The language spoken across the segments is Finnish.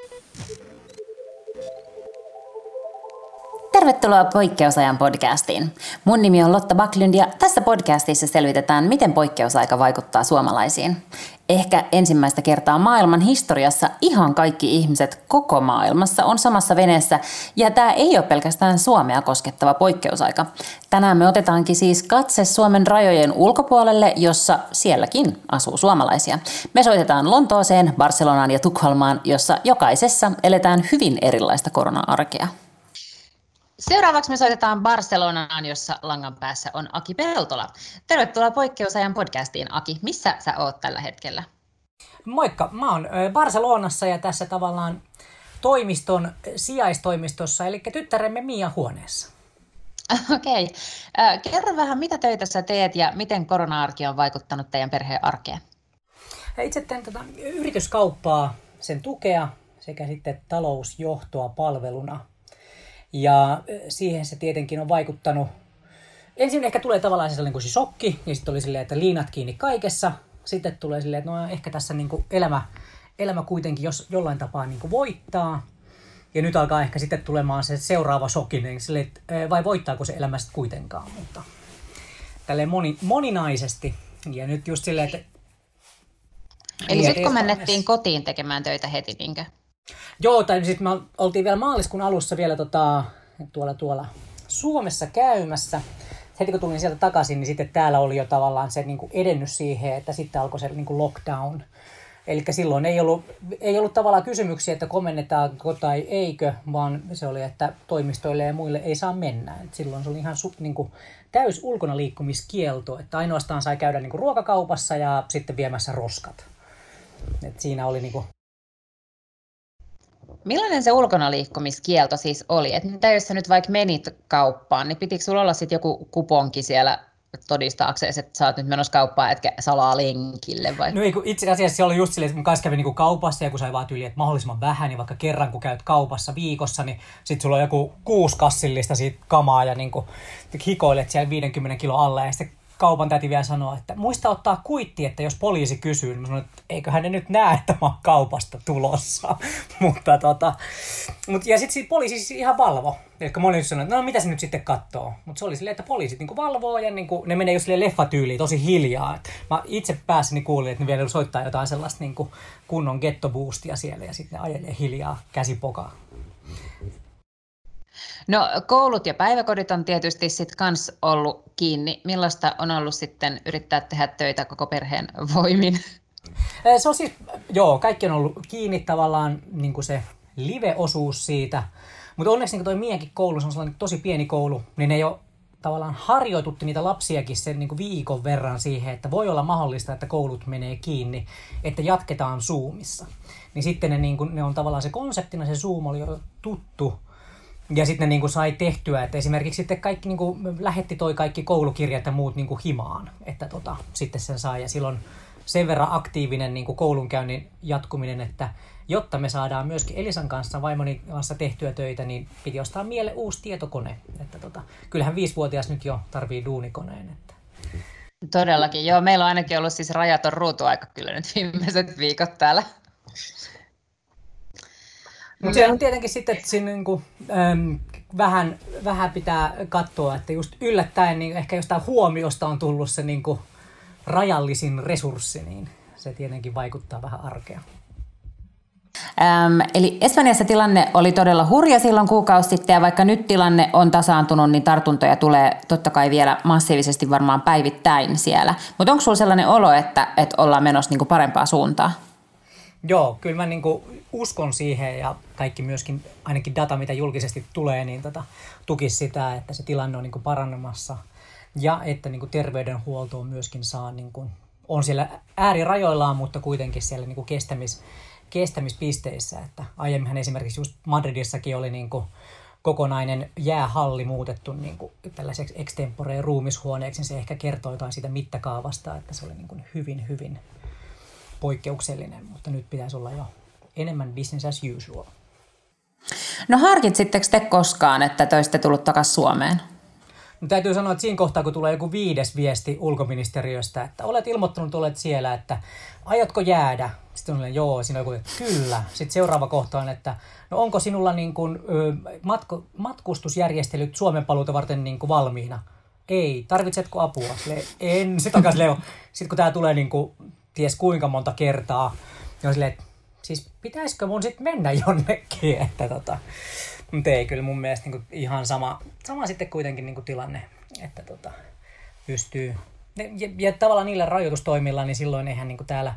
you Tervetuloa Poikkeusajan podcastiin. Mun nimi on Lotta Backlund ja tässä podcastissa selvitetään, miten poikkeusaika vaikuttaa suomalaisiin. Ehkä ensimmäistä kertaa maailman historiassa ihan kaikki ihmiset koko maailmassa on samassa veneessä ja tämä ei ole pelkästään Suomea koskettava poikkeusaika. Tänään me otetaankin siis katse Suomen rajojen ulkopuolelle, jossa sielläkin asuu suomalaisia. Me soitetaan Lontooseen, Barcelonaan ja Tukholmaan, jossa jokaisessa eletään hyvin erilaista korona-arkea. Seuraavaksi me soitetaan Barcelonaan, jossa langan päässä on Aki Peltola. Tervetuloa Poikkeusajan podcastiin, Aki. Missä sä oot tällä hetkellä? Moikka, mä oon Barcelonassa ja tässä tavallaan toimiston sijaistoimistossa, eli tyttäremme Mia huoneessa. Okei. Okay. Kerro vähän, mitä töitä sä teet ja miten korona-arki on vaikuttanut teidän perheen arkeen? Itse teen tota yrityskauppaa, sen tukea sekä sitten talousjohtoa palveluna – ja siihen se tietenkin on vaikuttanut. Ensin ehkä tulee tavallaan sellainen kuin shokki, ja sitten oli silleen, että liinat kiinni kaikessa. Sitten tulee silleen, että no ehkä tässä niin kuin elämä, elämä kuitenkin jos jollain tapaa niin kuin voittaa. Ja nyt alkaa ehkä sitten tulemaan se seuraava shokki, niin silleen, että vai voittaako se elämä sitten kuitenkaan. Mutta tälleen moni, moninaisesti. Ja nyt just silleen, että... Eli niin, sitten komennettiin kotiin tekemään töitä heti, niinkö? Joo, tai sitten me oltiin vielä maaliskuun alussa vielä tota, tuolla, tuolla Suomessa käymässä. Heti kun tulin sieltä takaisin, niin sitten täällä oli jo tavallaan se niin kuin edennyt siihen, että sitten alkoi se niin kuin lockdown. Eli silloin ei ollut, ei ollut tavallaan kysymyksiä, että komennetaanko tai eikö, vaan se oli, että toimistoille ja muille ei saa mennä. Et silloin se oli ihan niin kuin, täys ulkona liikkumiskielto, että ainoastaan sai käydä niin kuin, ruokakaupassa ja sitten viemässä roskat. Et siinä oli niin kuin, Millainen se ulkonaliikkumiskielto siis oli? Että mitä jos sä nyt vaikka menit kauppaan, niin pitikö sulla olla sitten joku kuponki siellä todistaakseen, että sä oot nyt menossa kauppaan, etkä salaa lenkille vai? No ei, itse asiassa se oli just silleen, että mä kanssa kävin niin kaupassa ja kun sai vaan tyyli, että mahdollisimman vähän, niin vaikka kerran kun käyt kaupassa viikossa, niin sit sulla on joku kuusi kassillista siitä kamaa ja niin kuin, hikoilet siellä 50 kilo alle ja sitten kaupan täti vielä sanoa, että muista ottaa kuitti, että jos poliisi kysyy, niin mä sanon, että eiköhän ne nyt näe, että mä oon kaupasta tulossa. mutta tota, mut, ja sitten poliisi siis ihan valvo. Eli moni sanoi, että no mitä se nyt sitten katsoo. Mutta se oli silleen, että poliisit niinku valvoo ja niinku, ne menee silleen leffatyyliin tosi hiljaa. Et mä itse päässäni kuulin, että ne vielä soittaa jotain sellaista niinku kunnon gettoboostia siellä ja sitten ne ajelee hiljaa käsipokaa. No koulut ja päiväkodit on tietysti sitten kans ollut kiinni. Millaista on ollut sitten yrittää tehdä töitä koko perheen voimin? Se on siis, joo, kaikki on ollut kiinni tavallaan niin kuin se live-osuus siitä. Mutta onneksi niin toi Mienkin koulu, se on sellainen tosi pieni koulu, niin ne jo tavallaan harjoitutti niitä lapsiakin sen niin kuin viikon verran siihen, että voi olla mahdollista, että koulut menee kiinni, että jatketaan Zoomissa. Niin sitten ne, niin kuin, ne on tavallaan se konseptina, se Zoom oli jo tuttu, ja sitten ne niin kuin sai tehtyä, että esimerkiksi sitten kaikki niin kuin, lähetti toi kaikki koulukirjat ja muut niin kuin himaan, että tota, sitten sen sai. Ja silloin sen verran aktiivinen niin kuin koulunkäynnin jatkuminen, että jotta me saadaan myöskin Elisan kanssa, vaimoni kanssa tehtyä töitä, niin piti ostaa miele uusi tietokone. Että tota, kyllähän viisivuotias nyt jo tarvii duunikoneen. Että. Todellakin, joo. Meillä on ainakin ollut siis rajaton ruutuaika kyllä nyt viimeiset viikot täällä. Mutta se on tietenkin sitten, että siinä niin kuin, äm, vähän, vähän pitää katsoa, että just yllättäen niin ehkä jostain huomiosta on tullut se niin kuin, rajallisin resurssi, niin se tietenkin vaikuttaa vähän arkea. Ähm, eli Espanjassa tilanne oli todella hurja silloin kuukausi sitten, ja vaikka nyt tilanne on tasaantunut, niin tartuntoja tulee totta kai vielä massiivisesti varmaan päivittäin siellä. Mutta onko sinulla sellainen olo, että, että ollaan menossa niinku parempaa suuntaa? Joo, kyllä mä niinku uskon siihen ja kaikki myöskin, ainakin data, mitä julkisesti tulee, niin tota, tukisi sitä, että se tilanne on niinku paranemassa ja että niinku terveydenhuoltoon myöskin saa, niinku, on siellä äärirajoillaan, mutta kuitenkin siellä niinku kestämis, kestämispisteissä. Että aiemminhan esimerkiksi just Madridissakin oli niinku kokonainen jäähalli muutettu niin tällaiseksi extemporeen ruumishuoneeksi, niin se ehkä kertoo jotain siitä mittakaavasta, että se oli niin hyvin, hyvin poikkeuksellinen, mutta nyt pitäisi olla jo enemmän business as usual. No harkitsitteko te koskaan, että te olisitte tullut takaisin Suomeen? Mutta täytyy sanoa, että siinä kohtaa, kun tulee joku viides viesti ulkoministeriöstä, että olet ilmoittanut, olet siellä, että aiotko jäädä? Sitten on joo, siinä on joku, että kyllä. Sitten seuraava kohta on, että no onko sinulla niin kuin, matku, matkustusjärjestelyt Suomen paluuta varten niin kuin valmiina? Ei. Tarvitsetko apua? Sille, en. Sitten takaisin Leo. Sitten kun tämä tulee niin kuin, ties kuinka monta kertaa, on silleen, että siis pitäisikö mun sitten mennä jonnekin, että tota, mutta ei kyllä mun mielestä niin ihan sama, sama sitten kuitenkin niin tilanne, että tota, pystyy, ja, ja tavallaan niillä rajoitustoimilla, niin silloin eihän niin täällä,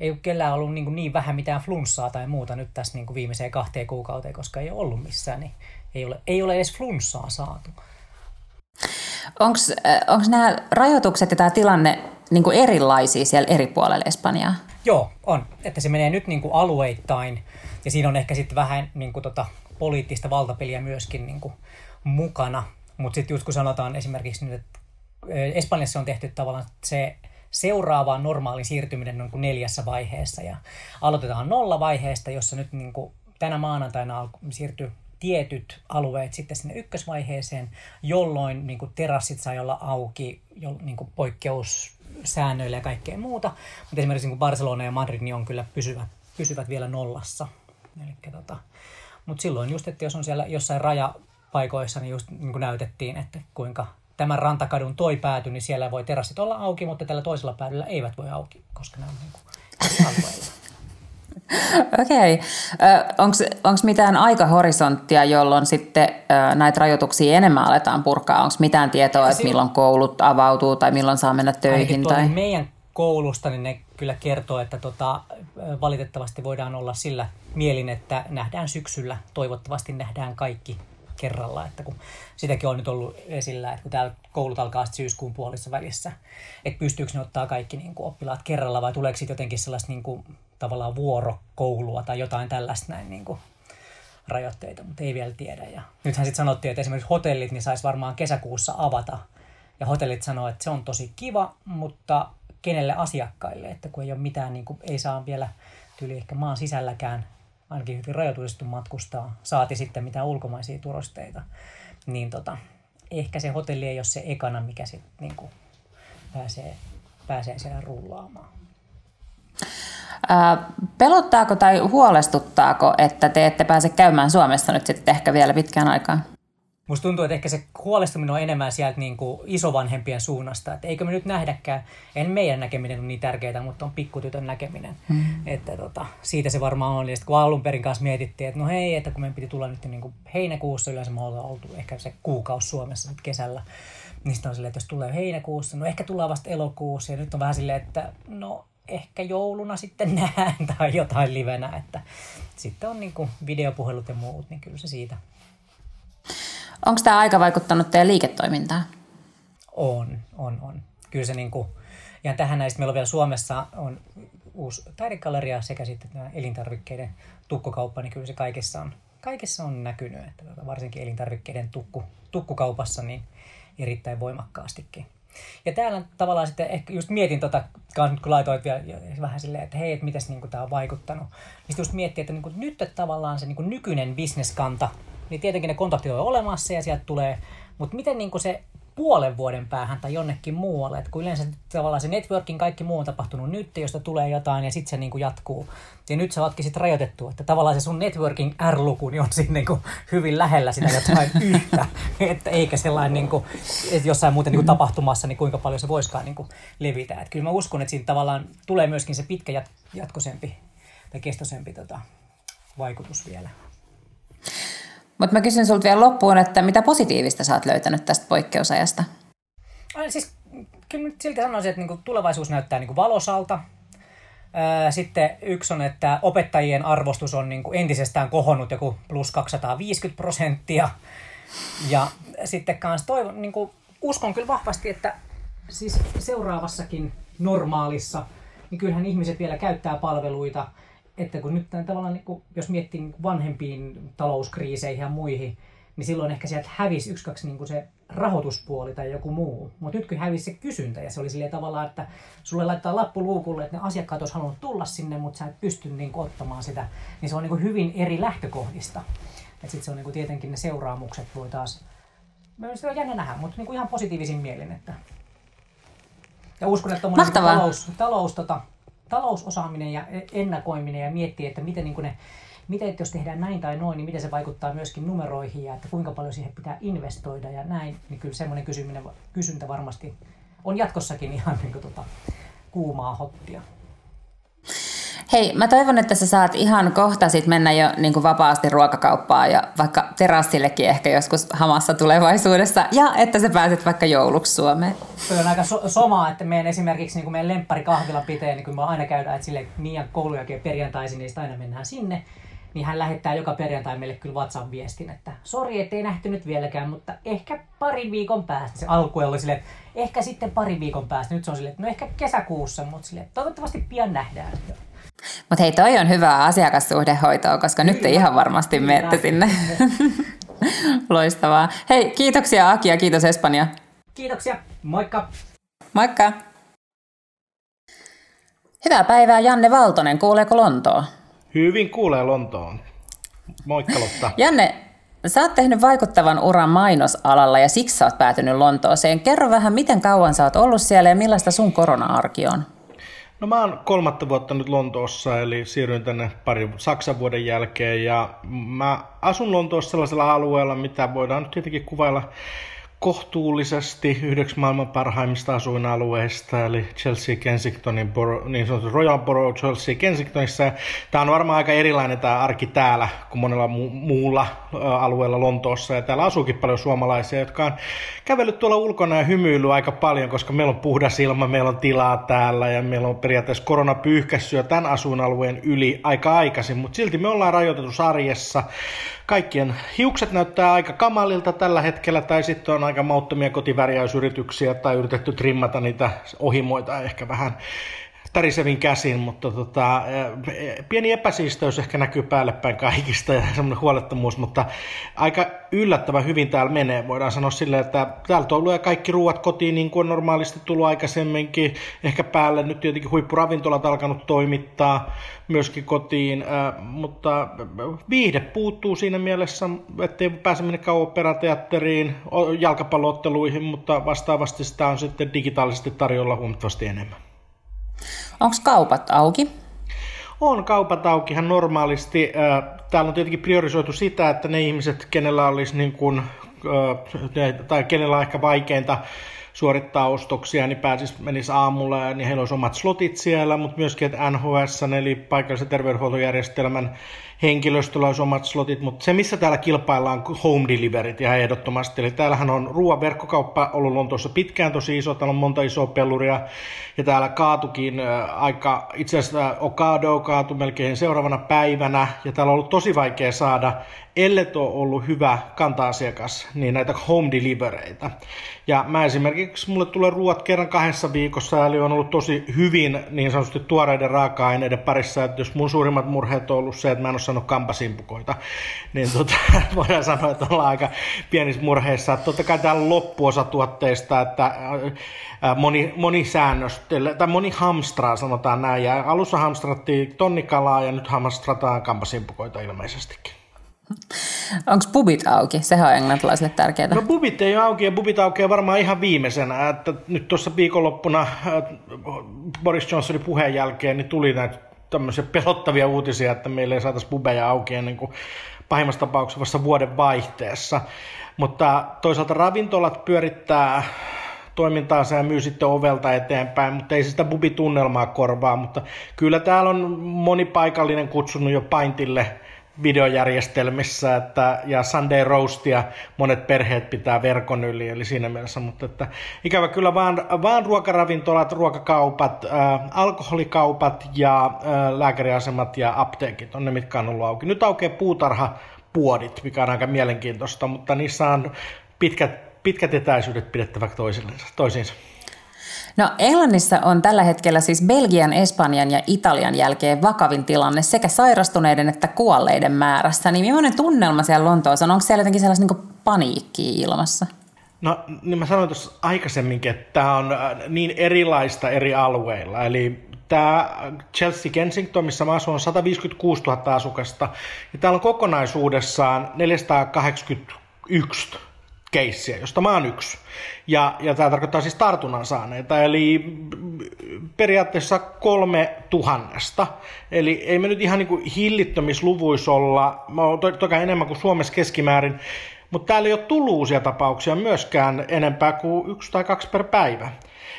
ei ole kellään ollut niin, niin vähän mitään flunssaa tai muuta nyt tässä niin viimeiseen kahteen kuukauteen, koska ei ole ollut missään, niin ei ole, ei ole edes flunssaa saatu. Onko nämä rajoitukset ja tämä tilanne niin kuin erilaisia siellä eri puolella Espanjaa? Joo, on. Että se menee nyt niin kuin alueittain ja siinä on ehkä sitten vähän niin kuin tota, poliittista valtapeliä myöskin niin kuin mukana. Mutta sitten just kun sanotaan esimerkiksi nyt, että Espanjassa on tehty tavallaan se seuraavaan normaalin siirtyminen niin kuin neljässä vaiheessa ja aloitetaan nolla vaiheesta, jossa nyt niin kuin tänä maanantaina siirtyy tietyt alueet sitten sinne ykkösvaiheeseen, jolloin niin kuin terassit sai olla auki jo, niin kuin poikkeussäännöillä ja kaikkea muuta. Mutta esimerkiksi niin kuin Barcelona ja Madrid niin on kyllä pysyvät, pysyvät vielä nollassa. Tota, mutta silloin just, että jos on siellä jossain rajapaikoissa, niin just niin kuin näytettiin, että kuinka tämän rantakadun toi pääty, niin siellä voi terassit olla auki, mutta tällä toisella päädyllä eivät voi auki, koska ne on niin kuin Okei. Okay. Onko mitään aikahorisonttia, jolloin sitten näitä rajoituksia enemmän aletaan purkaa? Onko mitään tietoa, että milloin koulut avautuu tai milloin saa mennä töihin? Tai? meidän koulusta, niin ne kyllä kertoo, että tota, valitettavasti voidaan olla sillä mielin, että nähdään syksyllä, toivottavasti nähdään kaikki kerralla, että kun sitäkin on nyt ollut esillä, että kun täällä koulut alkaa syyskuun puolissa välissä, että pystyykö ne ottaa kaikki niin kuin oppilaat kerralla vai tuleeko sitten jotenkin sellaista niin kuin, tavallaan vuorokoulua tai jotain tällaista näin niin kuin, rajoitteita, mutta ei vielä tiedä. Ja nythän sitten sanottiin, että esimerkiksi hotellit niin saisi varmaan kesäkuussa avata. Ja hotellit sanoo, että se on tosi kiva, mutta kenelle asiakkaille, että kun ei ole mitään, niin kuin, ei saa vielä tyyli ehkä maan sisälläkään ainakin hyvin rajoituisesti matkustaa, saati sitten mitään ulkomaisia turosteita, niin tota, ehkä se hotelli ei ole se ekana, mikä sitten niin pääsee, pääsee siellä rullaamaan. Pelottaako tai huolestuttaako, että te ette pääse käymään Suomessa nyt sitten ehkä vielä pitkään aikaan? Musta tuntuu, että ehkä se huolestuminen on enemmän sieltä niin kuin isovanhempien suunnasta. Että eikö me nyt nähdäkään, en meidän näkeminen ole niin tärkeää, mutta on pikkutytön näkeminen. Mm. Että tota, siitä se varmaan on. Ja sitten kun alun perin kanssa mietittiin, että no hei, että kun meidän piti tulla nyt niin kuin heinäkuussa, yleensä me ollaan oltu ehkä se kuukausi Suomessa nyt kesällä, niin sitten on silleen, että jos tulee heinäkuussa, no ehkä tullaan vasta elokuussa. Ja nyt on vähän silleen, että no ehkä jouluna sitten nähdään tai jotain livenä. Että sitten on niin kuin videopuhelut ja muut, niin kyllä se siitä Onko tämä aika vaikuttanut teidän liiketoimintaan? On, on, on. Kyllä se niin kuin, ja tähän näistä meillä on vielä Suomessa on uusi taidegalleria sekä sitten tämä elintarvikkeiden tukkukauppa, niin kyllä se kaikessa on, kaikessa on näkynyt, että tuota, varsinkin elintarvikkeiden tukku, tukkukaupassa niin erittäin voimakkaastikin. Ja täällä tavallaan sitten ehkä just mietin tota, kun laitoit vielä vähän silleen, että hei, että miten niin tämä on vaikuttanut. Niin just miettii, että niin kuin, nyt että tavallaan se niin kuin nykyinen bisneskanta niin tietenkin ne kontaktit on olemassa ja sieltä tulee, mutta miten niin kuin se puolen vuoden päähän tai jonnekin muualle, että kun yleensä tavallaan se networking, kaikki muu on tapahtunut nyt, josta tulee jotain ja sitten se niin kuin jatkuu. Ja nyt sä ootkin sitten rajoitettu, että tavallaan se sun networking R-luku niin on siinä niin kuin hyvin lähellä sitä jotain yhtä, että eikä sellainen niin kuin, että jossain muuten niin kuin tapahtumassa, niin kuinka paljon se voiskaan niin kuin levitä. Että kyllä mä uskon, että siinä tavallaan tulee myöskin se pitkä jat- jatkoisempi tai kestoisempi tota, vaikutus vielä. Mutta mä kysyn sulta vielä loppuun, että mitä positiivista sä oot löytänyt tästä poikkeusajasta? Siis kyllä silti sanoisin, että niinku tulevaisuus näyttää niinku valosalta. Sitten yksi on, että opettajien arvostus on niinku entisestään kohonnut joku plus 250 prosenttia. Ja sitten kanssa toivon, niinku, uskon kyllä vahvasti, että siis seuraavassakin normaalissa, niin kyllähän ihmiset vielä käyttää palveluita – että kun nyt tavallaan, niin kuin, jos miettii niin vanhempiin talouskriiseihin ja muihin, niin silloin ehkä sieltä hävisi yksi, kaksi niin se rahoituspuoli tai joku muu. Mutta nyt kun hävisi se kysyntä ja se oli silleen tavallaan, että sulle laittaa lappu luukulle, että ne asiakkaat olisi halunnut tulla sinne, mutta sä et pysty niin kuin, ottamaan sitä, niin se on niin kuin hyvin eri lähtökohdista. Sitten se on niin kuin, tietenkin ne seuraamukset voi taas se on jännä nähdä, mutta niin kuin ihan positiivisin mielin. Että... Ja uskon, että talous, talous, tota, talousosaaminen ja ennakoiminen ja miettiä, että miten niin kuin ne miten, että jos tehdään näin tai noin, niin miten se vaikuttaa myöskin numeroihin ja että kuinka paljon siihen pitää investoida ja näin, niin kyllä semmoinen kysyminen, kysyntä varmasti on jatkossakin ihan niin kuin, tota, kuumaa hottia. Hei, mä toivon, että sä saat ihan kohta sit mennä jo niin kuin vapaasti ruokakauppaan ja vaikka terassillekin ehkä joskus hamassa tulevaisuudessa ja että sä pääset vaikka jouluksi Suomeen. Se on aika so- somaa, että meidän esimerkiksi niin kuin meidän lemppari kahvila piteen, niin kun me aina käydään, että sille koulun jälkeen perjantaisin, niin aina mennään sinne niin hän lähettää joka perjantai meille kyllä WhatsApp-viestin, että sori, ettei nähty nyt vieläkään, mutta ehkä pari viikon päästä. Se alku oli silleen, että ehkä sitten pari viikon päästä. Nyt se on silleen, että no ehkä kesäkuussa, mutta silleen, toivottavasti pian nähdään. Mutta hei, toi on hyvää asiakassuhdehoitoa, koska nyt te ihan varmasti menette sinne. Loistavaa. Hei, kiitoksia Aki ja kiitos Espanja. Kiitoksia. Moikka. Moikka. Hyvää päivää Janne Valtonen. Kuuleeko Lontoa? Hyvin kuulee Lontoon. Moikka Lotta. Janne, sä oot tehnyt vaikuttavan uran mainosalalla ja siksi sä oot päätynyt Lontooseen. Kerro vähän, miten kauan sä oot ollut siellä ja millaista sun korona-arki on? No mä oon kolmatta vuotta nyt Lontoossa, eli siirryin tänne pari Saksan vuoden jälkeen ja mä asun Lontoossa sellaisella alueella, mitä voidaan nyt tietenkin kuvailla kohtuullisesti yhdeksi maailman parhaimmista asuinalueista, eli Chelsea Kensingtonin niin sanottu Royal Borough Chelsea Kensingtonissa. Tämä on varmaan aika erilainen tämä arki täällä kuin monella mu- muulla alueella Lontoossa. Ja täällä asuukin paljon suomalaisia, jotka on kävellyt tuolla ulkona ja hymyillyt aika paljon, koska meillä on puhdas ilma, meillä on tilaa täällä ja meillä on periaatteessa korona pyyhkässyä tämän asuinalueen yli aika aikaisin, mutta silti me ollaan rajoitetussa arjessa kaikkien hiukset näyttää aika kamalilta tällä hetkellä, tai sitten on aika mauttomia kotivärjäysyrityksiä, tai yritetty trimmata niitä ohimoita ehkä vähän tärisevin käsin, mutta tota, pieni epäsiisteys ehkä näkyy päälle päin kaikista ja semmoinen huolettomuus, mutta aika yllättävän hyvin täällä menee. Voidaan sanoa silleen, että täältä on ollut kaikki ruuat kotiin niin kuin on normaalisti tullut aikaisemminkin. Ehkä päälle nyt tietenkin huippuravintolat alkanut toimittaa myöskin kotiin, mutta viihde puuttuu siinä mielessä, ettei pääse mennä operateatteriin, jalkapallootteluihin, mutta vastaavasti sitä on sitten digitaalisesti tarjolla huomattavasti enemmän. Onko kaupat auki? On kaupat auki ihan normaalisti. Täällä on tietenkin priorisoitu sitä, että ne ihmiset, kenellä olisi niin kuin, tai kenellä on ehkä vaikeinta suorittaa ostoksia, niin pääsis, menisi aamulla, niin heillä olisi omat slotit siellä, mutta myöskin, että NHS, eli paikallisen terveydenhuoltojärjestelmän henkilöstöllä olisi omat slotit, mutta se missä täällä kilpaillaan home deliveryt ihan ehdottomasti. Eli täällähän on ruoan verkkokauppa ollut Lontoossa pitkään tosi iso, täällä on monta isoa pelluria ja täällä kaatukin aika, itse asiassa Okado kaatu melkein seuraavana päivänä ja täällä on ollut tosi vaikea saada ellet ole ollut hyvä kanta-asiakas, niin näitä home delivereitä. Ja mä esimerkiksi, mulle tulee ruoat kerran kahdessa viikossa, eli on ollut tosi hyvin niin sanotusti tuoreiden raaka-aineiden parissa, että jos mun suurimmat murheet on ollut se, että mä en ole saanut kampasimpukoita, niin tota, voidaan sanoa, että ollaan aika pienissä murheissa. Totta kai täällä loppuosa tuotteista, että moni, moni säännöstellä, tai moni hamstraa sanotaan näin, ja alussa hamstrattiin tonnikalaa ja nyt hamstrataan kampasimpukoita ilmeisestikin. Onko pubit auki? Sehän on englantilaisille tärkeää. No pubit ei auki ja pubit aukeaa varmaan ihan viimeisenä. Että nyt tuossa viikonloppuna Boris Johnsonin puheen jälkeen niin tuli näitä tämmöisiä pelottavia uutisia, että meillä ei saataisi pubeja auki ennen kuin pahimmassa tapauksessa vasta vuoden vaihteessa. Mutta toisaalta ravintolat pyörittää toimintaansa ja myy sitten ovelta eteenpäin, mutta ei sitä bubitunnelmaa korvaa, mutta kyllä täällä on moni paikallinen kutsunut jo paintille – videojärjestelmissä, että, ja Sunday Roastia monet perheet pitää verkon yli, eli siinä mielessä, mutta että, ikävä kyllä vaan, vaan ruokaravintolat, ruokakaupat, äh, alkoholikaupat ja äh, lääkäriasemat ja apteekit on ne, mitkä on ollut auki. Nyt aukeaa puutarha puodit, mikä on aika mielenkiintoista, mutta niissä on pitkät, pitkät etäisyydet pidettävä toisiinsa. No Englannissa on tällä hetkellä siis Belgian, Espanjan ja Italian jälkeen vakavin tilanne sekä sairastuneiden että kuolleiden määrässä. Niin millainen tunnelma siellä Lontoossa on? Onko siellä jotenkin sellaista niin paniikkiä ilmassa? No niin mä sanoin tuossa aikaisemminkin, että tämä on äh, niin erilaista eri alueilla. Eli tämä Chelsea Kensington, missä mä asun, on 156 000 asukasta. Ja täällä on kokonaisuudessaan 481 keissiä, josta mä oon yksi. Ja, ja tämä tarkoittaa siis tartunnan saaneita, eli periaatteessa kolme tuhannesta. Eli ei me nyt ihan niin kuin hillittömisluvuissa olla, mä oon to, toki enemmän kuin Suomessa keskimäärin, mutta täällä ei ole tullut uusia tapauksia myöskään enempää kuin yksi tai kaksi per päivä.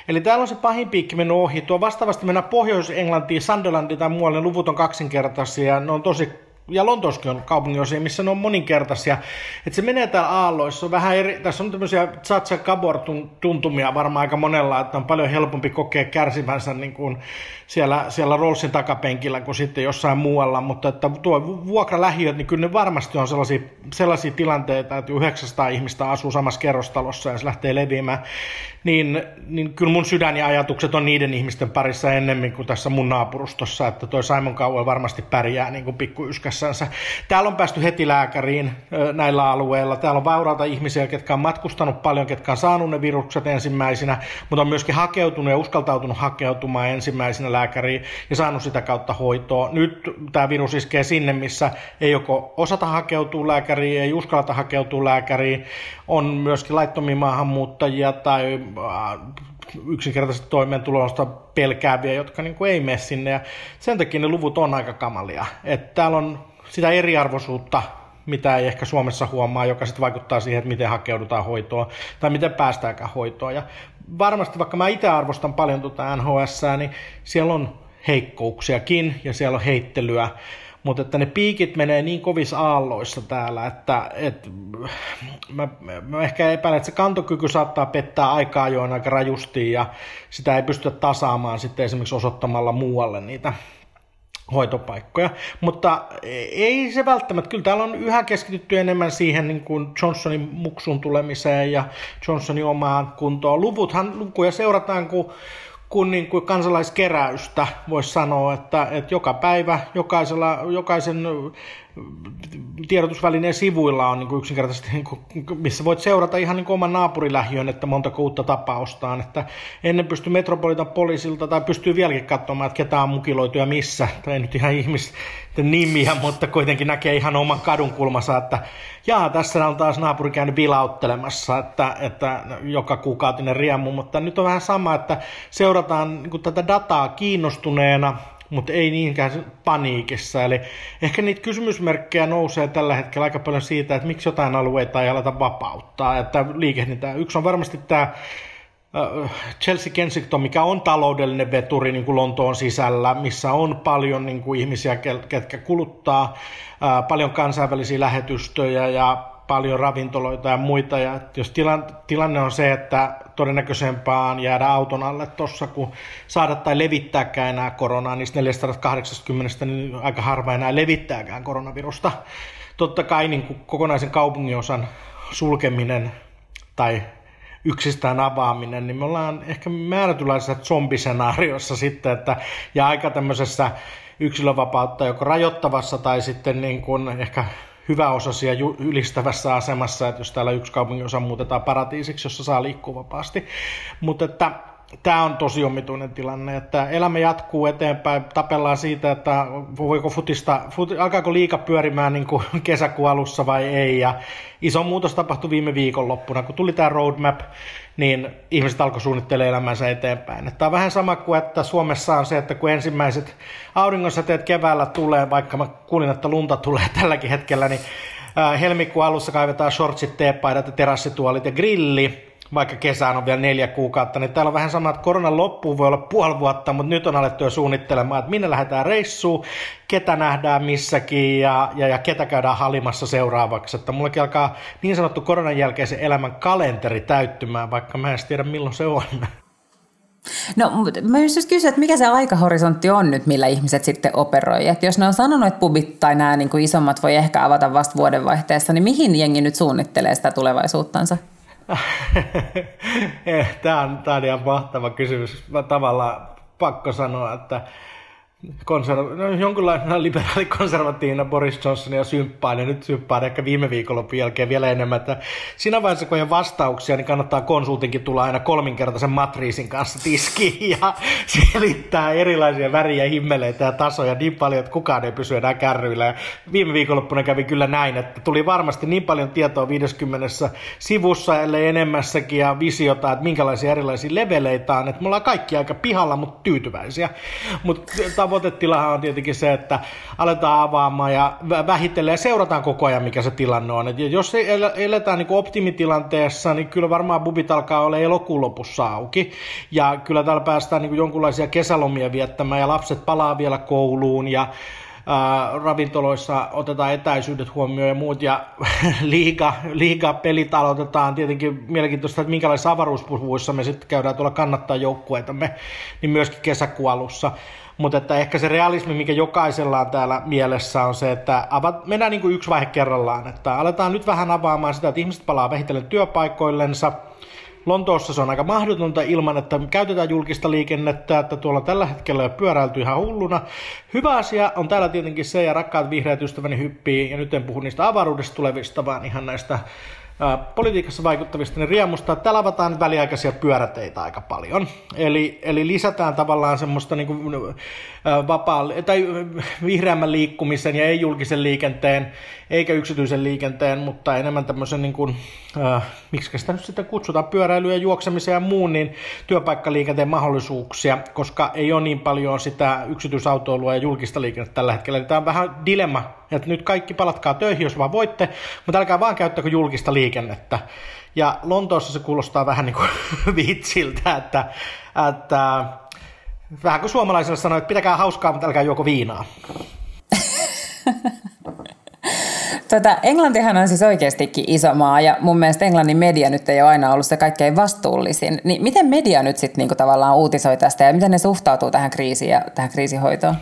Eli täällä on se pahin piikki mennyt ohi. Tuo vastaavasti mennään Pohjois-Englantiin, Sunderlandiin tai muualle, ne luvut on kaksinkertaisia, ne on tosi ja Lontooskin on kaupunginosia, missä ne on moninkertaisia. Että se menee täällä aalloissa. On vähän eri, tässä on tämmöisiä Chacha Gabor tuntumia varmaan aika monella, että on paljon helpompi kokea kärsivänsä niin kuin siellä, siellä Rollsin takapenkillä kuin sitten jossain muualla. Mutta että tuo vuokralähiöt, niin kyllä ne varmasti on sellaisia, sellaisia tilanteita, että 900 ihmistä asuu samassa kerrostalossa ja se lähtee leviämään niin, niin kyllä mun sydän ja ajatukset on niiden ihmisten parissa ennemmin kuin tässä mun naapurustossa, että toi Simon Cowell varmasti pärjää niin kuin pikkuyskässänsä. Täällä on päästy heti lääkäriin näillä alueilla. Täällä on vauraita ihmisiä, ketkä on matkustanut paljon, ketkä on saanut ne virukset ensimmäisenä, mutta on myöskin hakeutunut ja uskaltautunut hakeutumaan ensimmäisenä lääkäriin ja saanut sitä kautta hoitoa. Nyt tämä virus iskee sinne, missä ei joko osata hakeutua lääkäriin, ei uskallata hakeutua lääkäriin, on myöskin laittomia maahanmuuttajia tai äh, yksinkertaisesti toimeentulosta pelkääviä, jotka niin kuin ei mene sinne. Ja sen takia ne luvut on aika kamalia. Että täällä on sitä eriarvoisuutta, mitä ei ehkä Suomessa huomaa, joka sitten vaikuttaa siihen, että miten hakeudutaan hoitoon tai miten päästäänkään hoitoon. Ja varmasti, vaikka mä itse arvostan paljon tuota NHS, niin siellä on heikkouksiakin ja siellä on heittelyä. Mutta että ne piikit menee niin kovissa aalloissa täällä, että, että mä, mä ehkä epäilen, että se kantokyky saattaa pettää aikaa jo aika rajusti ja sitä ei pystytä tasaamaan sitten esimerkiksi osoittamalla muualle niitä hoitopaikkoja, mutta ei se välttämättä, kyllä täällä on yhä keskitytty enemmän siihen niin kuin Johnsonin muksun tulemiseen ja Johnsonin omaan kuntoon. Luvuthan, lukuja seurataan, kun kuin, niin kuin kansalaiskeräystä voisi sanoa, että, että joka päivä jokaisella, jokaisen tiedotusvälineen sivuilla on niin yksinkertaisesti, niin kuin, missä voit seurata ihan niin oman naapurilähiön, että monta uutta tapaustaan. Että ennen pystyy Metropolitan poliisilta tai pystyy vieläkin katsomaan, että ketä on mukiloitu ja missä. Tai nyt ihan ihmisten nimiä, mutta kuitenkin näkee ihan oman kadun kulmassa, että jaa, tässä on taas naapuri käynyt vilauttelemassa, että, että joka kuukautinen riemu. Mutta nyt on vähän sama, että seurataan niin tätä dataa kiinnostuneena mutta ei niinkään paniikissa. Eli ehkä niitä kysymysmerkkejä nousee tällä hetkellä aika paljon siitä, että miksi jotain alueita ei aleta vapauttaa, että liikehdintää. Yksi on varmasti tämä Chelsea Kensington, mikä on taloudellinen veturi niin kuin Lontoon sisällä, missä on paljon niin kuin ihmisiä, ketkä kuluttaa, paljon kansainvälisiä lähetystöjä ja paljon ravintoloita ja muita. Ja jos tilanne, on se, että todennäköisempää on jäädä auton alle tuossa, kun saada tai levittääkään enää koronaa, niin 480, niin aika harva enää levittääkään koronavirusta. Totta kai niin kuin kokonaisen kaupunginosan sulkeminen tai yksistään avaaminen, niin me ollaan ehkä määrätynlaisessa zombisenaariossa sitten, että, ja aika tämmöisessä yksilövapautta joko rajoittavassa tai sitten niin kuin ehkä hyväosaisia ylistävässä asemassa, että jos täällä yksi kaupungin osa muutetaan paratiisiksi, jossa saa liikkua vapaasti. Mutta että tämä on tosi omituinen tilanne, että elämä jatkuu eteenpäin, tapellaan siitä, että voiko futista, fut, alkaako liika pyörimään niin kuin kesäkuun alussa vai ei, ja iso muutos tapahtui viime viikonloppuna, kun tuli tämä roadmap, niin ihmiset alkoi suunnittelemaan elämänsä eteenpäin. Tämä on vähän sama kuin, että Suomessa on se, että kun ensimmäiset auringonsäteet keväällä tulee, vaikka mä kuulin, että lunta tulee tälläkin hetkellä, niin helmikuun alussa kaivetaan shortsit, teepaidat ja terassituolit ja grilli, vaikka kesään on vielä neljä kuukautta, niin täällä on vähän sama, että koronan loppuun voi olla puoli vuotta, mutta nyt on alettu jo suunnittelemaan, että minne lähdetään reissuun, ketä nähdään missäkin ja, ja, ja ketä käydään halimassa seuraavaksi. Että mullakin alkaa niin sanottu koronan jälkeisen elämän kalenteri täyttymään, vaikka mä en tiedä milloin se on. No, mä just kysyä, että mikä se aikahorisontti on nyt, millä ihmiset sitten operoi. Että jos ne on sanonut, että pubit tai nämä niin kuin isommat voi ehkä avata vasta vuodenvaihteessa, niin mihin jengi nyt suunnittelee sitä tulevaisuuttansa? Eh, tämä on, tämä on ihan mahtava kysymys. Mä tavallaan pakko sanoa, että konserva- no, jonkinlainen liberaalikonservatiivina Boris Johnsonia symppaan ja nyt symppaan ehkä viime viikonlopun jälkeen vielä enemmän. Että siinä vaiheessa, kun on vastauksia, niin kannattaa konsultinkin tulla aina kolminkertaisen matriisin kanssa tiskiin ja selittää erilaisia väriä, himmeleitä ja tasoja niin paljon, että kukaan ei pysy enää kärryillä. Ja viime viikonloppuna kävi kyllä näin, että tuli varmasti niin paljon tietoa 50 sivussa, ellei enemmässäkin ja visiota, että minkälaisia erilaisia leveleitä on. Että me ollaan kaikki aika pihalla, mutta tyytyväisiä. Mutta tavoitetilahan on tietenkin se, että aletaan avaamaan ja vähitellen ja seurataan koko ajan, mikä se tilanne on. Et jos eletään niin optimitilanteessa, niin kyllä varmaan bubit alkaa olla elokuun lopussa auki. Ja kyllä täällä päästään niin jonkunlaisia kesälomia viettämään ja lapset palaa vielä kouluun ja ravintoloissa otetaan etäisyydet huomioon ja muut, ja liiga, liiga pelit aloitetaan tietenkin mielenkiintoista, että minkälaisissa avaruuspuvuissa me sitten käydään tuolla kannattaa joukkueitamme, niin myöskin kesäkuun alussa. Mutta että ehkä se realismi, mikä jokaisella on täällä mielessä, on se, että avat, mennään niin kuin yksi vaihe kerrallaan. Että aletaan nyt vähän avaamaan sitä, että ihmiset palaa vähitellen työpaikoillensa. Lontoossa se on aika mahdotonta ilman, että käytetään julkista liikennettä, että tuolla tällä hetkellä pyöräilty ihan hulluna. Hyvä asia on täällä tietenkin se, ja rakkaat vihreät ystäväni hyppii, ja nyt en puhu niistä avaruudesta tulevista, vaan ihan näistä politiikassa vaikuttavista, niin riemusta, että täällä avataan väliaikaisia pyöräteitä aika paljon. Eli, eli lisätään tavallaan semmoista niin kuin, vapaa, tai vihreämmän liikkumisen ja ei-julkisen liikenteen, eikä yksityisen liikenteen, mutta enemmän tämmöisen, niin kuin, äh, miksi sitä nyt sitten kutsutaan, pyöräilyä, juoksemisen ja muun, niin työpaikkaliikenteen mahdollisuuksia, koska ei ole niin paljon sitä yksityisautoilua ja julkista liikennettä tällä hetkellä. Eli tämä on vähän dilemma, että nyt kaikki palatkaa töihin, jos vaan voitte, mutta älkää vaan käyttäkö julkista liikennettä. Ja Lontoossa se kuulostaa vähän niin kuin vitsiltä, että, että Vähän kuin suomalaisille sanoi, että pitäkää hauskaa, mutta älkää juoko viinaa. Tota, Englantihan on siis oikeastikin iso maa ja mun mielestä Englannin media nyt ei ole aina ollut se kaikkein vastuullisin. Niin miten media nyt sitten niinku tavallaan uutisoi tästä ja miten ne suhtautuu tähän kriisiin ja tähän kriisihoitoon?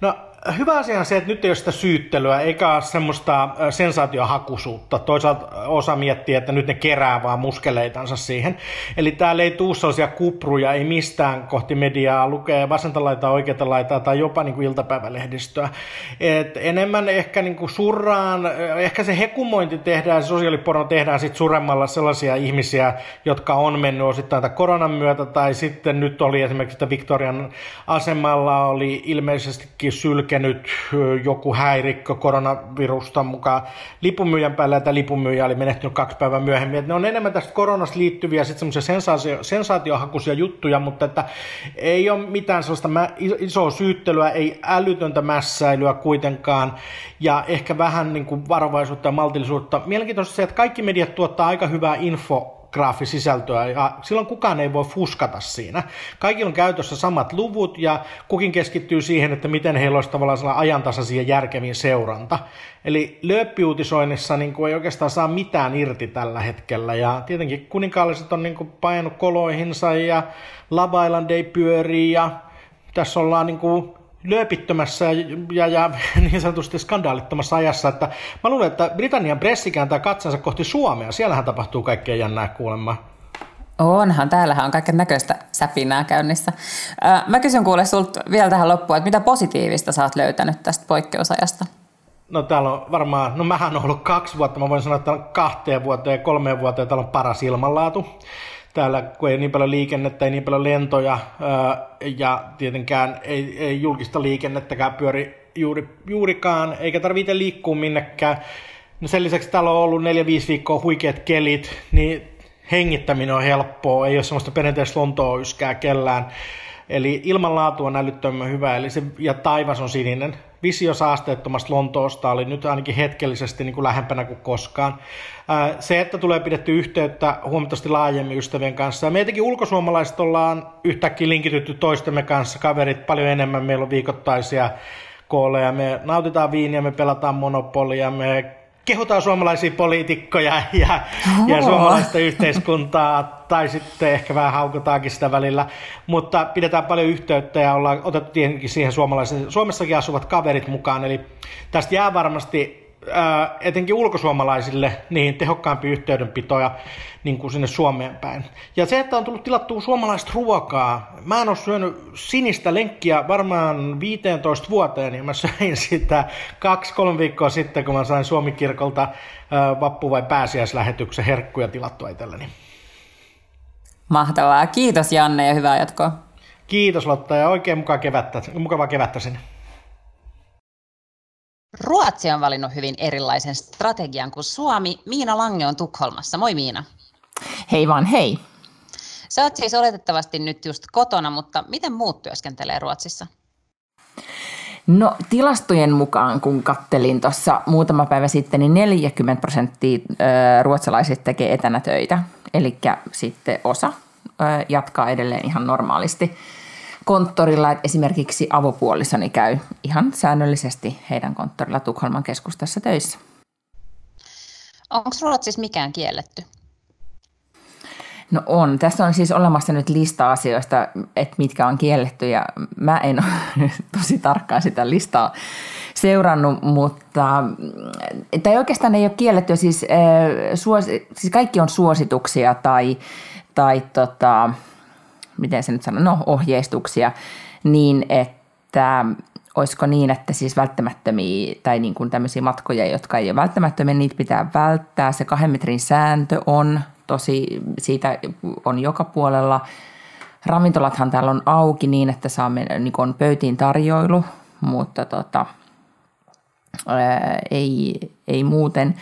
No hyvä asia on se, että nyt ei ole sitä syyttelyä, eikä ole semmoista sensaatiohakuisuutta. Toisaalta osa miettii, että nyt ne kerää vaan muskeleitansa siihen. Eli täällä ei tuu sellaisia kupruja, ei mistään kohti mediaa, lukee vasenta laitaa, oikeata laitaa tai jopa niin kuin iltapäivälehdistöä. Et enemmän ehkä niin kuin surraan, ehkä se hekumointi tehdään, se sosiaaliporno tehdään sitten suremmalla sellaisia ihmisiä, jotka on mennyt osittain tämän koronan myötä, tai sitten nyt oli esimerkiksi, että Victorian asemalla oli ilmeisestikin sylke iskenyt joku häirikkö koronavirusta mukaan lipunmyyjän päälle, että lipunmyyjä oli menehtynyt kaksi päivää myöhemmin. Et ne on enemmän tästä koronasta liittyviä sitten sensaatio, sensaatiohakuisia juttuja, mutta että ei ole mitään sellaista isoa syyttelyä, ei älytöntä mässäilyä kuitenkaan ja ehkä vähän niin kuin varovaisuutta ja maltillisuutta. Mielenkiintoista se, että kaikki mediat tuottaa aika hyvää info graafisisältöä ja silloin kukaan ei voi fuskata siinä. Kaikilla on käytössä samat luvut ja kukin keskittyy siihen, että miten heillä olisi tavallaan ajantasaisia järkeviin seuranta. Eli lööppiuutisoinnissa niin kuin ei oikeastaan saa mitään irti tällä hetkellä ja tietenkin kuninkaalliset on niin kuin painut koloihinsa ja Love Island ei pyörii ja tässä ollaan niin kuin lööpittömässä ja, ja niin sanotusti skandaalittomassa ajassa, että mä luulen, että Britannian pressi kääntää katsansa kohti Suomea. Siellähän tapahtuu kaikkea jännää kuulemma. Onhan, täällähän on kaiken näköistä säpinää käynnissä. Mä kysyn kuule sulta vielä tähän loppuun, että mitä positiivista sä oot löytänyt tästä poikkeusajasta? No täällä on varmaan, no mähän on ollut kaksi vuotta, mä voin sanoa, että kahteen vuoteen ja kolmeen vuoteen täällä on paras ilmanlaatu täällä, kun ei niin paljon liikennettä, ei niin paljon lentoja ja tietenkään ei, ei julkista liikennettäkään pyöri juuri, juurikaan, eikä tarvitse liikkua minnekään. No sen lisäksi täällä on ollut 4-5 viikkoa huikeat kelit, niin hengittäminen on helppoa, ei ole semmoista perinteistä lontoa yskää kellään. Eli ilmanlaatu on älyttömän hyvä, eli se, ja taivas on sininen. Visio saasteettomasta Lontoosta oli nyt ainakin hetkellisesti niin kuin lähempänä kuin koskaan. Se, että tulee pidetty yhteyttä huomattavasti laajemmin ystävien kanssa. Ja meitäkin ulkosuomalaiset ollaan yhtäkkiä linkitytty toistemme kanssa, kaverit paljon enemmän. Meillä on viikoittaisia kooleja, me nautitaan viiniä, me pelataan monopolia, me kehutaan suomalaisia poliitikkoja ja, oh. ja suomalaista yhteiskuntaa, tai sitten ehkä vähän haukutaankin sitä välillä, mutta pidetään paljon yhteyttä ja ollaan otettu tietenkin siihen suomalaisen, Suomessakin asuvat kaverit mukaan, eli tästä jää varmasti etenkin ulkosuomalaisille niin tehokkaampi yhteydenpitoja niin kuin sinne Suomeen päin. Ja se, että on tullut tilattua suomalaista ruokaa, mä en ole syönyt sinistä lenkkiä varmaan 15 vuoteen, niin mä söin sitä kaksi-kolme viikkoa sitten, kun mä sain Suomikirkolta vappu- vai pääsiäislähetyksen herkkuja tilattua itselleni. Mahtavaa. Kiitos Janne ja hyvää jatkoa. Kiitos Lotta ja oikein mukavaa kevättä, mukavaa kevättä sinne. Ruotsi on valinnut hyvin erilaisen strategian kuin Suomi. Miina Lange on Tukholmassa. Moi Miina. Hei vaan hei. Sä oot siis oletettavasti nyt just kotona, mutta miten muut työskentelee Ruotsissa? No tilastojen mukaan, kun kattelin tuossa muutama päivä sitten, niin 40 prosenttia ruotsalaiset tekee etänä töitä. Eli sitten osa jatkaa edelleen ihan normaalisti konttorilla, että esimerkiksi avopuolisoni käy ihan säännöllisesti heidän konttorilla Tukholman keskustassa töissä. Onko Ruotsissa mikään kielletty? No on. Tässä on siis olemassa nyt lista asioista, että mitkä on kielletty ja mä en ole tosi tarkkaan sitä listaa seurannut, mutta tai oikeastaan ei ole kielletty, siis, äh, suosi, siis kaikki on suosituksia tai, tai tota, miten se nyt sanoo, no ohjeistuksia, niin että olisiko niin, että siis välttämättömiä tai niin kuin tämmöisiä matkoja, jotka ei ole välttämättömiä, niitä pitää välttää. Se kahden metrin sääntö on tosi, siitä on joka puolella. Ravintolathan täällä on auki niin, että saamme niin on pöytiin tarjoilu, mutta tota, ää, ei, ei muuten.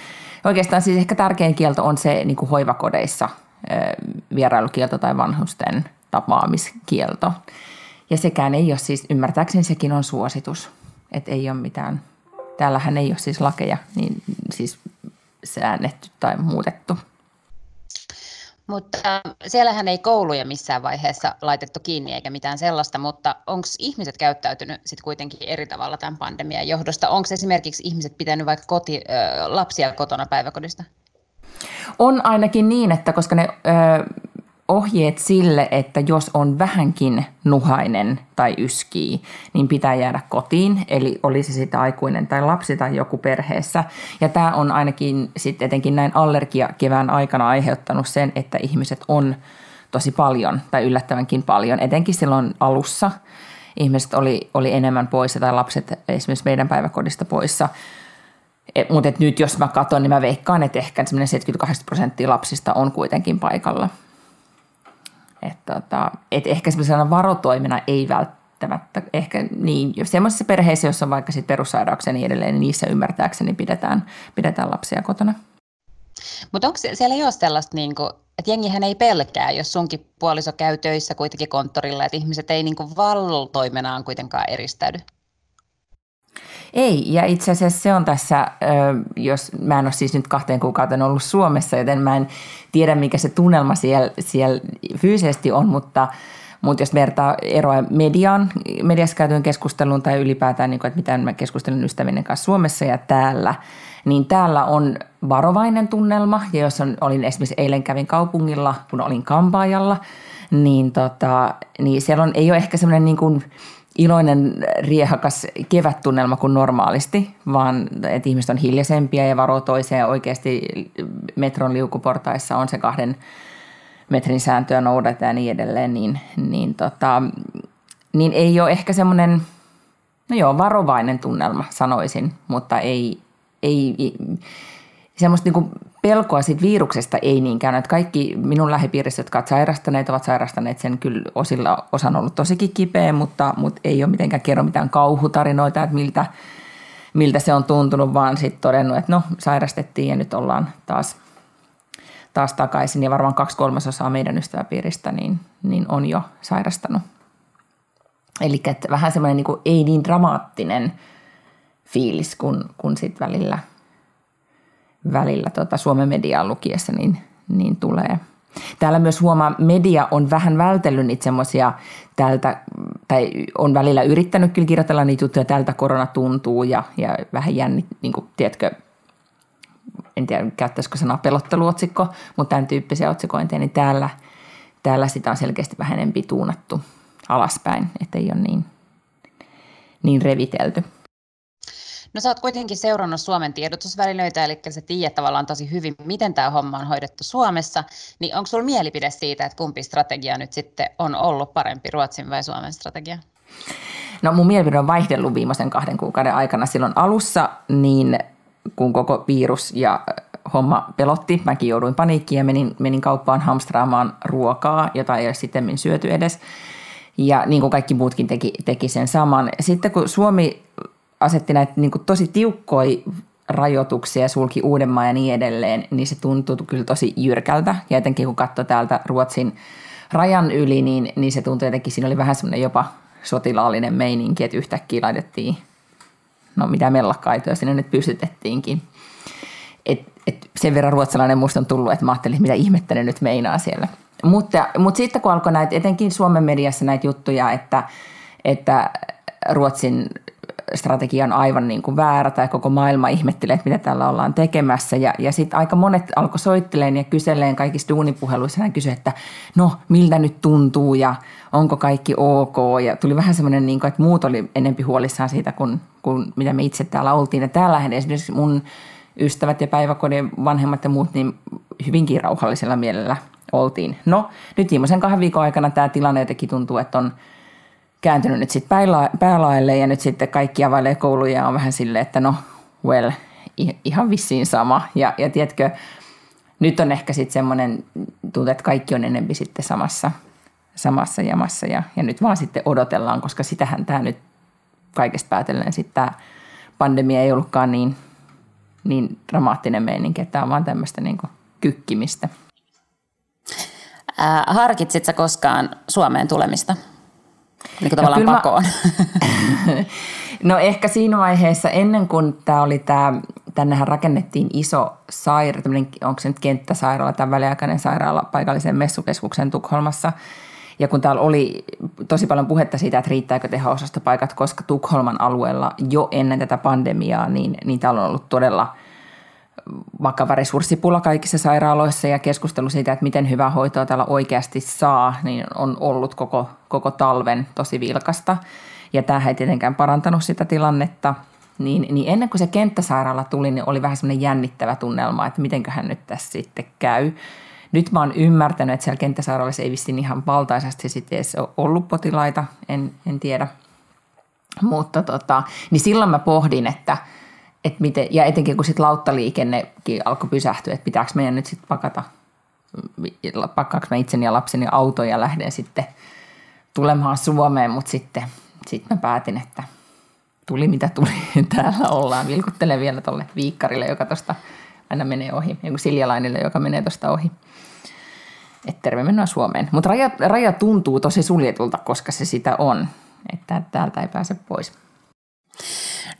Oikeastaan siis ehkä tärkein kielto on se niin kuin hoivakodeissa ää, vierailukielto tai vanhusten tapaamiskielto. Ja sekään ei ole siis, ymmärtääkseni sekin on suositus, että ei ole mitään, täällähän ei ole siis lakeja, niin siis säännetty tai muutettu. Mutta äh, siellähän ei kouluja missään vaiheessa laitettu kiinni eikä mitään sellaista, mutta onko ihmiset käyttäytynyt sitten kuitenkin eri tavalla tämän pandemian johdosta? Onko esimerkiksi ihmiset pitänyt vaikka koti, äh, lapsia kotona päiväkodista? On ainakin niin, että koska ne äh, ohjeet sille, että jos on vähänkin nuhainen tai yskii, niin pitää jäädä kotiin, eli olisi sitä aikuinen tai lapsi tai joku perheessä. Ja tämä on ainakin sitten etenkin näin allergia kevään aikana aiheuttanut sen, että ihmiset on tosi paljon tai yllättävänkin paljon, etenkin silloin alussa ihmiset oli, oli enemmän poissa tai lapset esimerkiksi meidän päiväkodista poissa. Et, mutta nyt jos mä katson, niin mä veikkaan, että ehkä 78 prosenttia lapsista on kuitenkin paikalla – et tota, et ehkä semmoisena varotoimena ei välttämättä, ehkä niin, jos semmoisessa perheessä, jossa on vaikka sit perussairauksia niin edelleen, niin niissä ymmärtääkseni pidetään, pidetään lapsia kotona. Mutta onko siellä jo sellaista, niin kuin, että jengihän ei pelkää, jos sunkin puoliso käy töissä kuitenkin konttorilla, että ihmiset ei niin valtoimenaan kuitenkaan eristäydy? Ei, ja itse asiassa se on tässä, jos mä en ole siis nyt kahteen kuukauteen ollut Suomessa, joten mä en tiedä, mikä se tunnelma siellä, siellä fyysisesti on, mutta, mutta jos vertaa eroa mediaan, mediassa käytyyn keskusteluun tai ylipäätään, niin kuin, että miten mä keskustelen ystävien kanssa Suomessa ja täällä, niin täällä on varovainen tunnelma. Ja jos on, olin esimerkiksi eilen kävin kaupungilla, kun olin kampaajalla, niin, tota, niin siellä on, ei ole ehkä semmoinen niin kuin, iloinen, riehakas kevättunnelma kuin normaalisti, vaan että ihmiset on hiljaisempia ja varoo toiseen oikeasti metron liukuportaissa on se kahden metrin sääntöä noudatetaan ja niin edelleen, niin, niin, tota, niin ei ole ehkä semmoinen, no joo, varovainen tunnelma sanoisin, mutta ei, ei semmoista niin pelkoa siitä viruksesta ei niinkään. Että kaikki minun lähipiirissä, jotka ovat sairastaneet, ovat sairastaneet sen kyllä osilla, osan ollut tosikin kipeä, mutta, mutta ei ole mitenkään kerro mitään kauhutarinoita, että miltä, miltä se on tuntunut, vaan sitten todennut, että no sairastettiin ja nyt ollaan taas, taas takaisin. Ja varmaan kaksi kolmasosaa meidän ystäväpiiristä niin, niin on jo sairastanut. Eli vähän semmoinen niin ei niin dramaattinen fiilis kuin, kuin sitten välillä – välillä tuota Suomen mediaa lukiessa niin, niin tulee. Täällä myös huomaa, media on vähän vältellyt niitä semmoisia tältä, tai on välillä yrittänyt kyllä kirjoitella niitä juttuja, tältä korona tuntuu ja, ja vähän jännit, niin kuin, tiedätkö, en tiedä käyttäisikö sanaa pelotteluotsikko, mutta tämän tyyppisiä otsikointeja, niin täällä, täällä sitä on selkeästi vähän enempi tuunattu alaspäin, ettei ole niin, niin revitelty. No sä oot kuitenkin seurannut Suomen tiedotusvälineitä, eli sä tiedät tavallaan tosi hyvin, miten tämä homma on hoidettu Suomessa. Niin onko sulla mielipide siitä, että kumpi strategia nyt sitten on ollut parempi, Ruotsin vai Suomen strategia? No mun mielipide on vaihdellut viimeisen kahden kuukauden aikana. Silloin alussa, niin kun koko virus ja homma pelotti, mäkin jouduin paniikkiin ja menin, menin kauppaan hamstraamaan ruokaa, jota ei ole sitten syöty edes. Ja niin kuin kaikki muutkin teki, teki sen saman. Sitten kun Suomi asetti näitä niin kuin tosi tiukkoja rajoituksia, sulki Uudenmaan ja niin edelleen, niin se tuntui kyllä tosi jyrkältä. Ja etenkin kun katsoi täältä Ruotsin rajan yli, niin, niin se tuntui jotenkin, siinä oli vähän semmoinen jopa sotilaallinen meininki, että yhtäkkiä laitettiin, no mitä mellakkaitoja sinne nyt pystytettiinkin. Et, et sen verran ruotsalainen musta on tullut, että mä ajattelin, mitä ihmettä ne nyt meinaa siellä. Mutta, mutta sitten kun alkoi näitä, etenkin Suomen mediassa näitä juttuja, että, että Ruotsin strategia on aivan niin kuin väärä tai koko maailma ihmettelee, että mitä täällä ollaan tekemässä. Ja, ja sitten aika monet alkoi soitteleen ja kyseleen kaikissa duunipuheluissa. Hän kysyi, että no miltä nyt tuntuu ja onko kaikki ok. Ja tuli vähän semmoinen, niin kuin, että muut oli enempi huolissaan siitä kuin, kuin mitä me itse täällä oltiin. Ja täällä esimerkiksi mun ystävät ja päiväkodin vanhemmat ja muut niin hyvinkin rauhallisella mielellä oltiin. No nyt viimeisen kahden viikon aikana tämä tilanne jotenkin tuntuu, että on – kääntynyt nyt sitten päälaille ja nyt sitten kaikki availee kouluja ja on vähän silleen, että no well, ihan vissiin sama. Ja, ja tiedätkö, nyt on ehkä sitten semmoinen tuntuu, että kaikki on enempi sitten samassa, samassa jamassa ja, ja nyt vaan sitten odotellaan, koska sitähän tämä nyt kaikesta päätellen sitten tämä pandemia ei ollutkaan niin, niin dramaattinen meininki, että tämä on vaan tämmöistä niin kykkimistä. Ää, harkitsitko koskaan Suomeen tulemista? Niin kuin tavallaan no, pakoon. Mä, no ehkä siinä vaiheessa, ennen kuin tämä oli tämä, tännehän rakennettiin iso sairaala, onko se nyt kenttäsairaala, tämä väliaikainen sairaala paikallisen messukeskuksen Tukholmassa. Ja kun täällä oli tosi paljon puhetta siitä, että riittääkö teho-osastopaikat, koska Tukholman alueella jo ennen tätä pandemiaa, niin, niin täällä on ollut todella – vakava resurssipula kaikissa sairaaloissa ja keskustelu siitä, että miten hyvää hoitoa täällä oikeasti saa, niin on ollut koko, koko talven tosi vilkasta. Ja tämä ei tietenkään parantanut sitä tilannetta. Niin, niin ennen kuin se kenttäsairaala tuli, niin oli vähän semmoinen jännittävä tunnelma, että mitenköhän nyt tässä sitten käy. Nyt mä oon ymmärtänyt, että siellä kenttäsairaalassa ei vissiin ihan valtaisesti sitten edes ollut potilaita, en, en tiedä. Mutta tota, niin silloin mä pohdin, että – että miten, ja etenkin kun sitten lauttaliikennekin alkoi pysähtyä, että pitääkö meidän nyt sitten pakata, pakkaanko mä itseni ja lapseni autoja ja lähden sitten tulemaan Suomeen, mutta sitten sit mä päätin, että tuli mitä tuli, täällä ollaan. Vilkuttelen vielä tuolle viikkarille, joka tuosta aina menee ohi, joku Siljalainille, joka menee tuosta ohi. Että terve mennään Suomeen. Mutta raja, raja tuntuu tosi suljetulta, koska se sitä on. Että täältä ei pääse pois.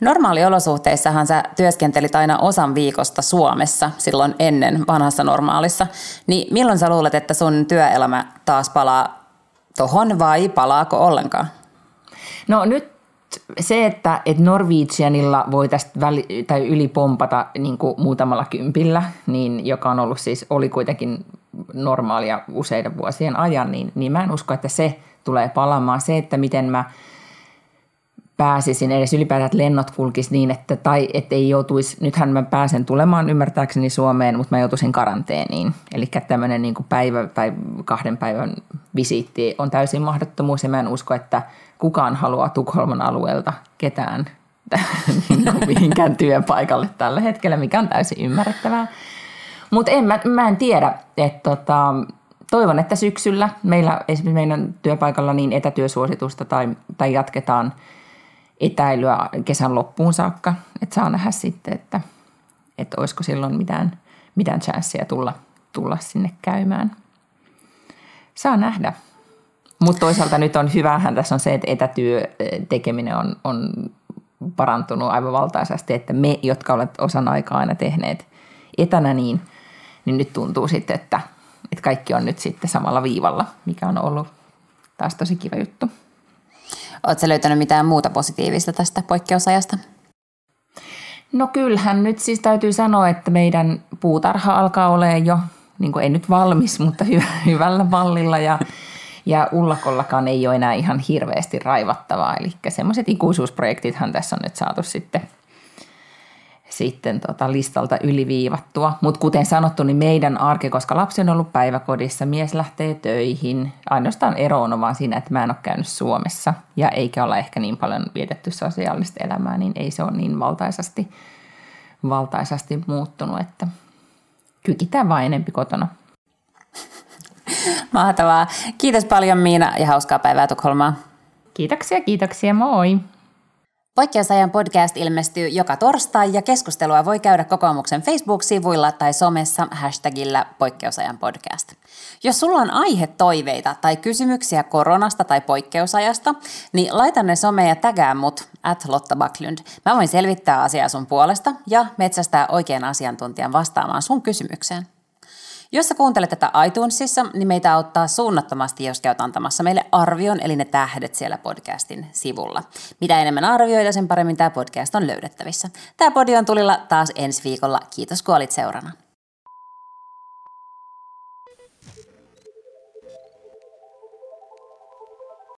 Normaaliolosuhteissahan sä työskentelit aina osan viikosta Suomessa silloin ennen vanhassa normaalissa. Niin milloin sä luulet, että sun työelämä taas palaa tohon vai palaako ollenkaan? No nyt se, että, että Norwegianilla voi tästä väli, tai ylipompata niin kuin muutamalla kympillä, niin, joka on ollut siis, oli kuitenkin normaalia useiden vuosien ajan, niin, niin mä en usko, että se tulee palaamaan. Se, että miten mä – pääsisin edes ylipäätään, että lennot kulkisi niin, että, tai että ei joutuisi, nythän mä pääsen tulemaan ymmärtääkseni Suomeen, mutta mä joutuisin karanteeniin. Eli tämmöinen niin kuin päivä tai kahden päivän visiitti on täysin mahdottomuus ja mä en usko, että kukaan haluaa Tukholman alueelta ketään niin mihinkään työpaikalle tällä hetkellä, mikä on täysin ymmärrettävää. Mutta en, mä, mä en tiedä, että tota, toivon, että syksyllä meillä esimerkiksi meidän työpaikalla niin etätyösuositusta tai, tai jatketaan – etäilyä kesän loppuun saakka, että saa nähdä sitten, että, että olisiko silloin mitään, mitään chanssiä tulla, tulla sinne käymään. Saa nähdä. Mutta toisaalta nyt on hyvähän tässä on se, että etätyö tekeminen on, on parantunut aivan valtaisesti, että me, jotka olet osan aikaa aina tehneet etänä, niin, niin nyt tuntuu sitten, että, että kaikki on nyt sitten samalla viivalla, mikä on ollut taas tosi kiva juttu. Oletko löytänyt mitään muuta positiivista tästä poikkeusajasta? No kyllähän nyt siis täytyy sanoa, että meidän puutarha alkaa olemaan jo, niin kuin ei nyt valmis, mutta hyvä, hyvällä mallilla ja, ja ullakollakaan ei ole enää ihan hirveästi raivattavaa. Eli semmoiset ikuisuusprojektithan tässä on nyt saatu sitten sitten tota listalta yliviivattua. Mutta kuten sanottu, niin meidän arki, koska lapsi on ollut päiväkodissa, mies lähtee töihin. Ainoastaan ero on vaan siinä, että mä en ole käynyt Suomessa ja eikä olla ehkä niin paljon vietetty sosiaalista elämää, niin ei se ole niin valtaisasti, valtaisasti muuttunut, että kykitään vain enempi kotona. Mahtavaa. Kiitos paljon Miina ja hauskaa päivää Tukholmaa. Kiitoksia, kiitoksia, moi! Poikkeusajan podcast ilmestyy joka torstai ja keskustelua voi käydä kokoomuksen Facebook-sivuilla tai somessa hashtagillä poikkeusajan podcast. Jos sulla on aihetoiveita tai kysymyksiä koronasta tai poikkeusajasta, niin laita ne someen ja tägää mut at Lotta Backlund. Mä voin selvittää asiaa sun puolesta ja metsästää oikean asiantuntijan vastaamaan sun kysymykseen. Jos sä kuuntelet tätä iTunesissa, niin meitä auttaa suunnattomasti, jos käyt antamassa meille arvion, eli ne tähdet siellä podcastin sivulla. Mitä enemmän arvioita, sen paremmin tämä podcast on löydettävissä. Tämä podi on tulilla taas ensi viikolla. Kiitos kun olit seurana.